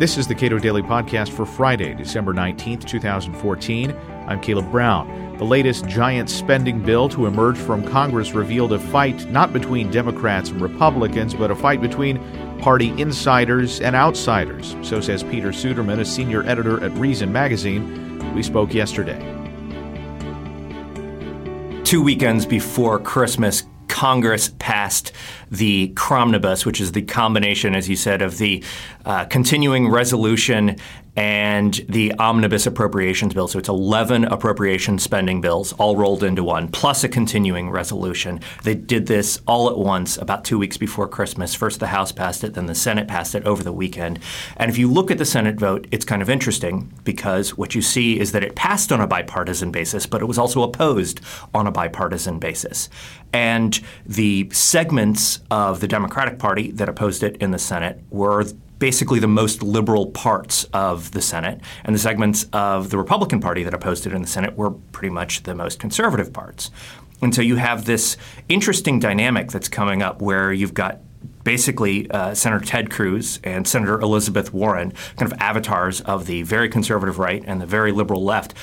This is the Cato Daily Podcast for Friday, December 19th, 2014. I'm Caleb Brown. The latest giant spending bill to emerge from Congress revealed a fight not between Democrats and Republicans, but a fight between party insiders and outsiders. So says Peter Suderman, a senior editor at Reason magazine. We spoke yesterday. Two weekends before Christmas, Congress passed the Cromnibus, which is the combination, as you said, of the uh, continuing resolution and the omnibus appropriations bill. So it's 11 appropriation spending bills all rolled into one, plus a continuing resolution. They did this all at once about two weeks before Christmas. First the House passed it, then the Senate passed it over the weekend. And if you look at the Senate vote, it's kind of interesting because what you see is that it passed on a bipartisan basis, but it was also opposed on a bipartisan basis. And the segments of the Democratic Party that opposed it in the Senate were basically the most liberal parts of the Senate, and the segments of the Republican Party that opposed it in the Senate were pretty much the most conservative parts. And so you have this interesting dynamic that's coming up where you've got basically uh, Senator Ted Cruz and Senator Elizabeth Warren, kind of avatars of the very conservative right and the very liberal left,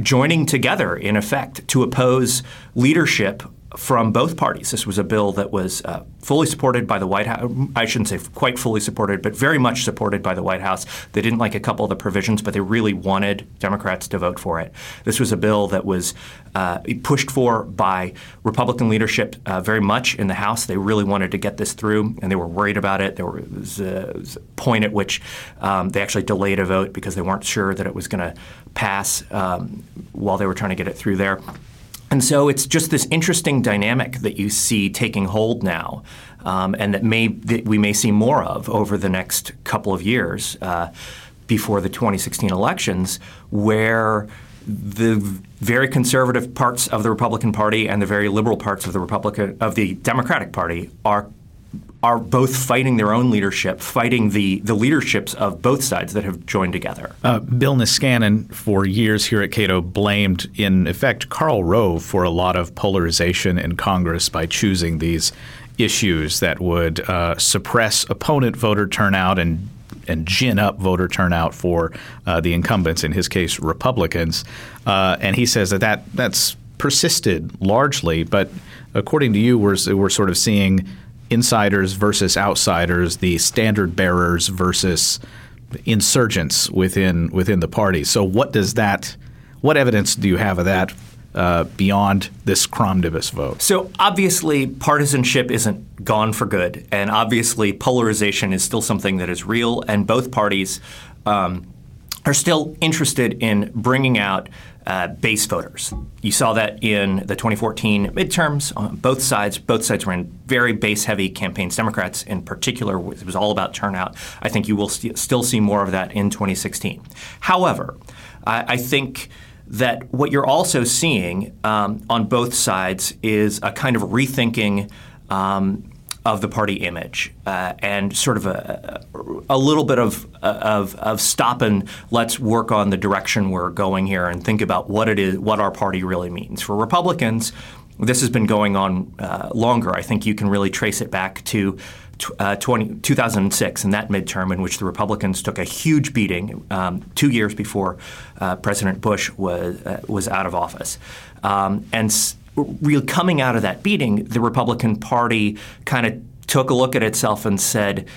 joining together in effect to oppose leadership from both parties. This was a bill that was uh, fully supported by the White House. I shouldn't say quite fully supported, but very much supported by the White House. They didn't like a couple of the provisions, but they really wanted Democrats to vote for it. This was a bill that was uh, pushed for by Republican leadership uh, very much in the House. They really wanted to get this through, and they were worried about it. There was a, was a point at which um, they actually delayed a vote because they weren't sure that it was going to pass um, while they were trying to get it through there. And so it's just this interesting dynamic that you see taking hold now, um, and that may that we may see more of over the next couple of years uh, before the 2016 elections, where the very conservative parts of the Republican Party and the very liberal parts of the Republican of the Democratic Party are are both fighting their own leadership, fighting the, the leaderships of both sides that have joined together. Uh, Bill Niskanen, for years here at Cato, blamed, in effect, Karl Rove for a lot of polarization in Congress by choosing these issues that would uh, suppress opponent voter turnout and and gin up voter turnout for uh, the incumbents, in his case, Republicans. Uh, and he says that, that that's persisted largely, but according to you, we're, we're sort of seeing insiders versus outsiders, the standard bearers versus insurgents within within the party. So what does that what evidence do you have of that uh, beyond this Cromnibus vote? So obviously, partisanship isn't gone for good, and obviously, polarization is still something that is real, and both parties um, are still interested in bringing out uh, base voters. You saw that in the 2014 midterms. On both sides, both sides ran very base-heavy campaigns. Democrats, in particular, it was all about turnout. I think you will st- still see more of that in 2016. However, I, I think that what you're also seeing um, on both sides is a kind of rethinking. Um, of the party image uh, and sort of a, a little bit of, of, of, stop and let's work on the direction we're going here and think about what it is, what our party really means. For Republicans, this has been going on uh, longer. I think you can really trace it back to uh, 20, 2006 in that midterm in which the Republicans took a huge beating um, two years before uh, President Bush was, uh, was out of office. Um, and real coming out of that beating, the Republican Party kind of took a look at itself and said,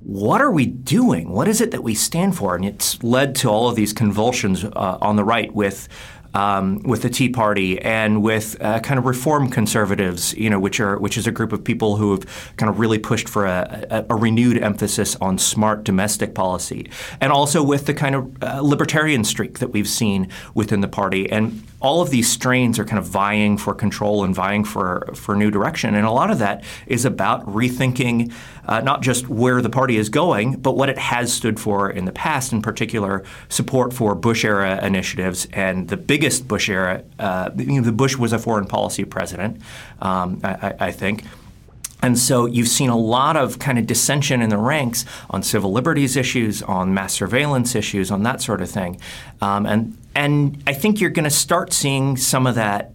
what are we doing? What is it that we stand for? And it's led to all of these convulsions uh, on the right with um, with the Tea Party and with uh, kind of reform conservatives, you know, which are which is a group of people who have kind of really pushed for a, a, a renewed emphasis on smart domestic policy, and also with the kind of uh, libertarian streak that we've seen within the party. And all of these strains are kind of vying for control and vying for for new direction. And a lot of that is about rethinking uh, not just where the party is going, but what it has stood for in the past. In particular, support for Bush era initiatives and the biggest Bush era. Uh, you know, the Bush was a foreign policy president, um, I, I think. And so you've seen a lot of kind of dissension in the ranks on civil liberties issues, on mass surveillance issues, on that sort of thing. Um, and and I think you're going to start seeing some of that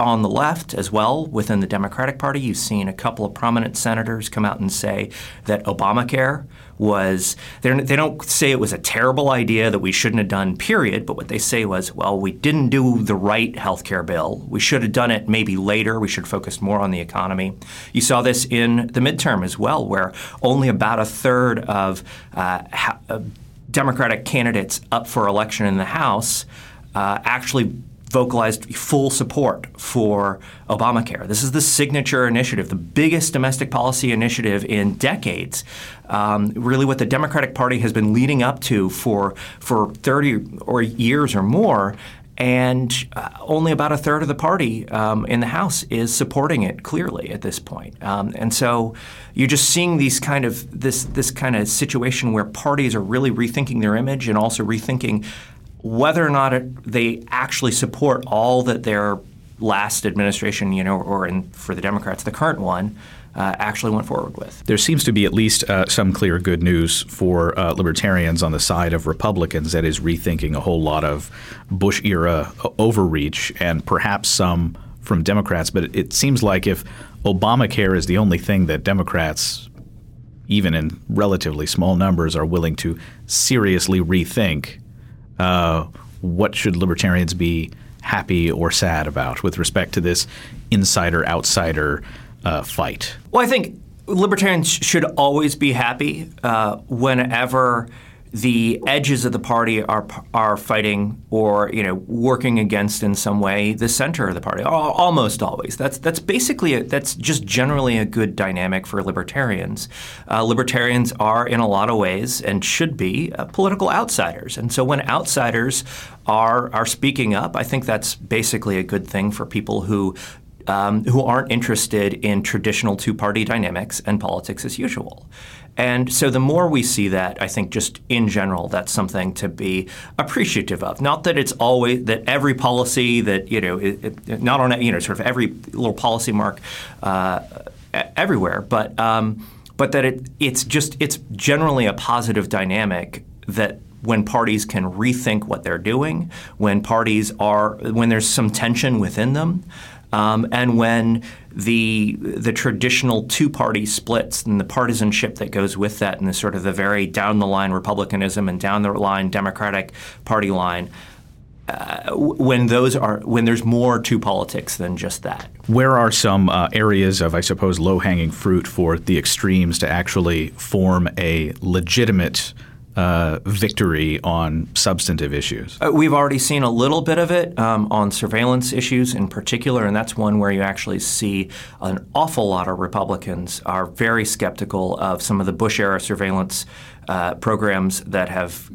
on the left as well within the Democratic Party. You've seen a couple of prominent senators come out and say that Obamacare was they don't say it was a terrible idea that we shouldn't have done period but what they say was well we didn't do the right health care bill we should have done it maybe later we should focus more on the economy you saw this in the midterm as well where only about a third of uh, uh, democratic candidates up for election in the house uh, actually vocalized full support for Obamacare. This is the signature initiative, the biggest domestic policy initiative in decades. Um, really, what the Democratic Party has been leading up to for for 30 or years or more. And uh, only about a third of the party um, in the House is supporting it clearly at this point. Um, and so you're just seeing these kind of this this kind of situation where parties are really rethinking their image and also rethinking whether or not it, they actually support all that their last administration, you know, or in, for the Democrats, the current one, uh, actually went forward with. There seems to be at least uh, some clear good news for uh, libertarians on the side of Republicans that is rethinking a whole lot of Bush era overreach and perhaps some from Democrats. But it seems like if Obamacare is the only thing that Democrats, even in relatively small numbers, are willing to seriously rethink, uh, what should libertarians be happy or sad about with respect to this insider outsider uh, fight? Well, I think libertarians should always be happy uh, whenever the edges of the party are are fighting or you know working against in some way the center of the party almost always. That's that's basically a, that's just generally a good dynamic for libertarians. Uh, libertarians are in a lot of ways and should be uh, political outsiders. And so when outsiders are are speaking up I think that's basically a good thing for people who um, who aren't interested in traditional two party dynamics and politics as usual. And so the more we see that, I think just in general, that's something to be appreciative of. Not that it's always that every policy that you know, it, it, not on you know, sort of every little policy mark uh, everywhere, but um, but that it it's just it's generally a positive dynamic that when parties can rethink what they're doing, when parties are when there's some tension within them, um, and when the the traditional two party splits and the partisanship that goes with that, and the sort of the very down the line Republicanism and down the line Democratic Party line. Uh, when those are when there's more to politics than just that. Where are some uh, areas of, I suppose, low hanging fruit for the extremes to actually form a legitimate uh, victory on substantive issues? Uh, we've already seen a little bit of it um, on surveillance issues in particular, and that's one where you actually see an awful lot of Republicans are very skeptical of some of the Bush era surveillance uh, programs that have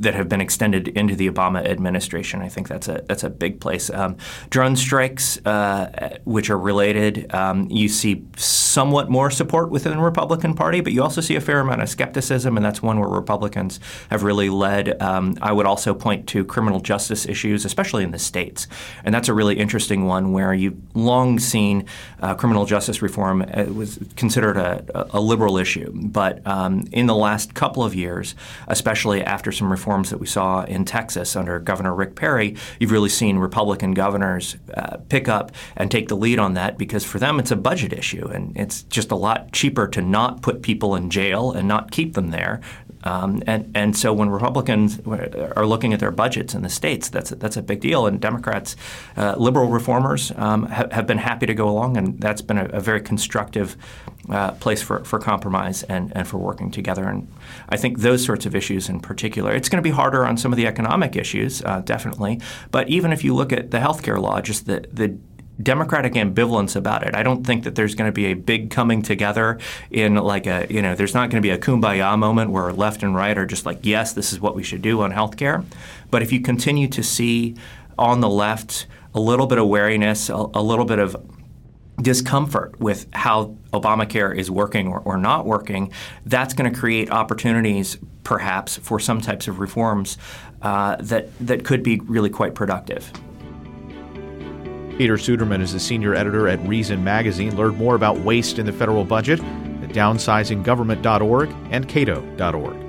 that have been extended into the Obama administration. I think that's a that's a big place. Um, drone strikes, uh, which are related, um, you see somewhat more support within the Republican Party, but you also see a fair amount of skepticism, and that's one where Republicans have really led. Um, I would also point to criminal justice issues, especially in the states, and that's a really interesting one where you've long seen uh, criminal justice reform uh, was considered a, a liberal issue, but um, in the last couple of years, especially after some reforms that we saw in Texas under Governor Rick Perry, you've really seen Republican governors uh, pick up and take the lead on that because for them it's a budget issue and it's just a lot cheaper to not put people in jail and not keep them there um, and and so when Republicans are looking at their budgets in the states, that's a, that's a big deal. And Democrats, uh, liberal reformers, um, ha- have been happy to go along, and that's been a, a very constructive uh, place for, for compromise and, and for working together. And I think those sorts of issues in particular, it's going to be harder on some of the economic issues, uh, definitely. But even if you look at the health care law, just the the democratic ambivalence about it. I don't think that there's going to be a big coming together in like a, you know, there's not going to be a kumbaya moment where left and right are just like, yes, this is what we should do on healthcare. But if you continue to see on the left a little bit of wariness, a, a little bit of discomfort with how Obamacare is working or, or not working, that's going to create opportunities perhaps for some types of reforms uh, that, that could be really quite productive. Peter Suderman is a senior editor at Reason Magazine. Learn more about waste in the federal budget at downsizinggovernment.org and cato.org.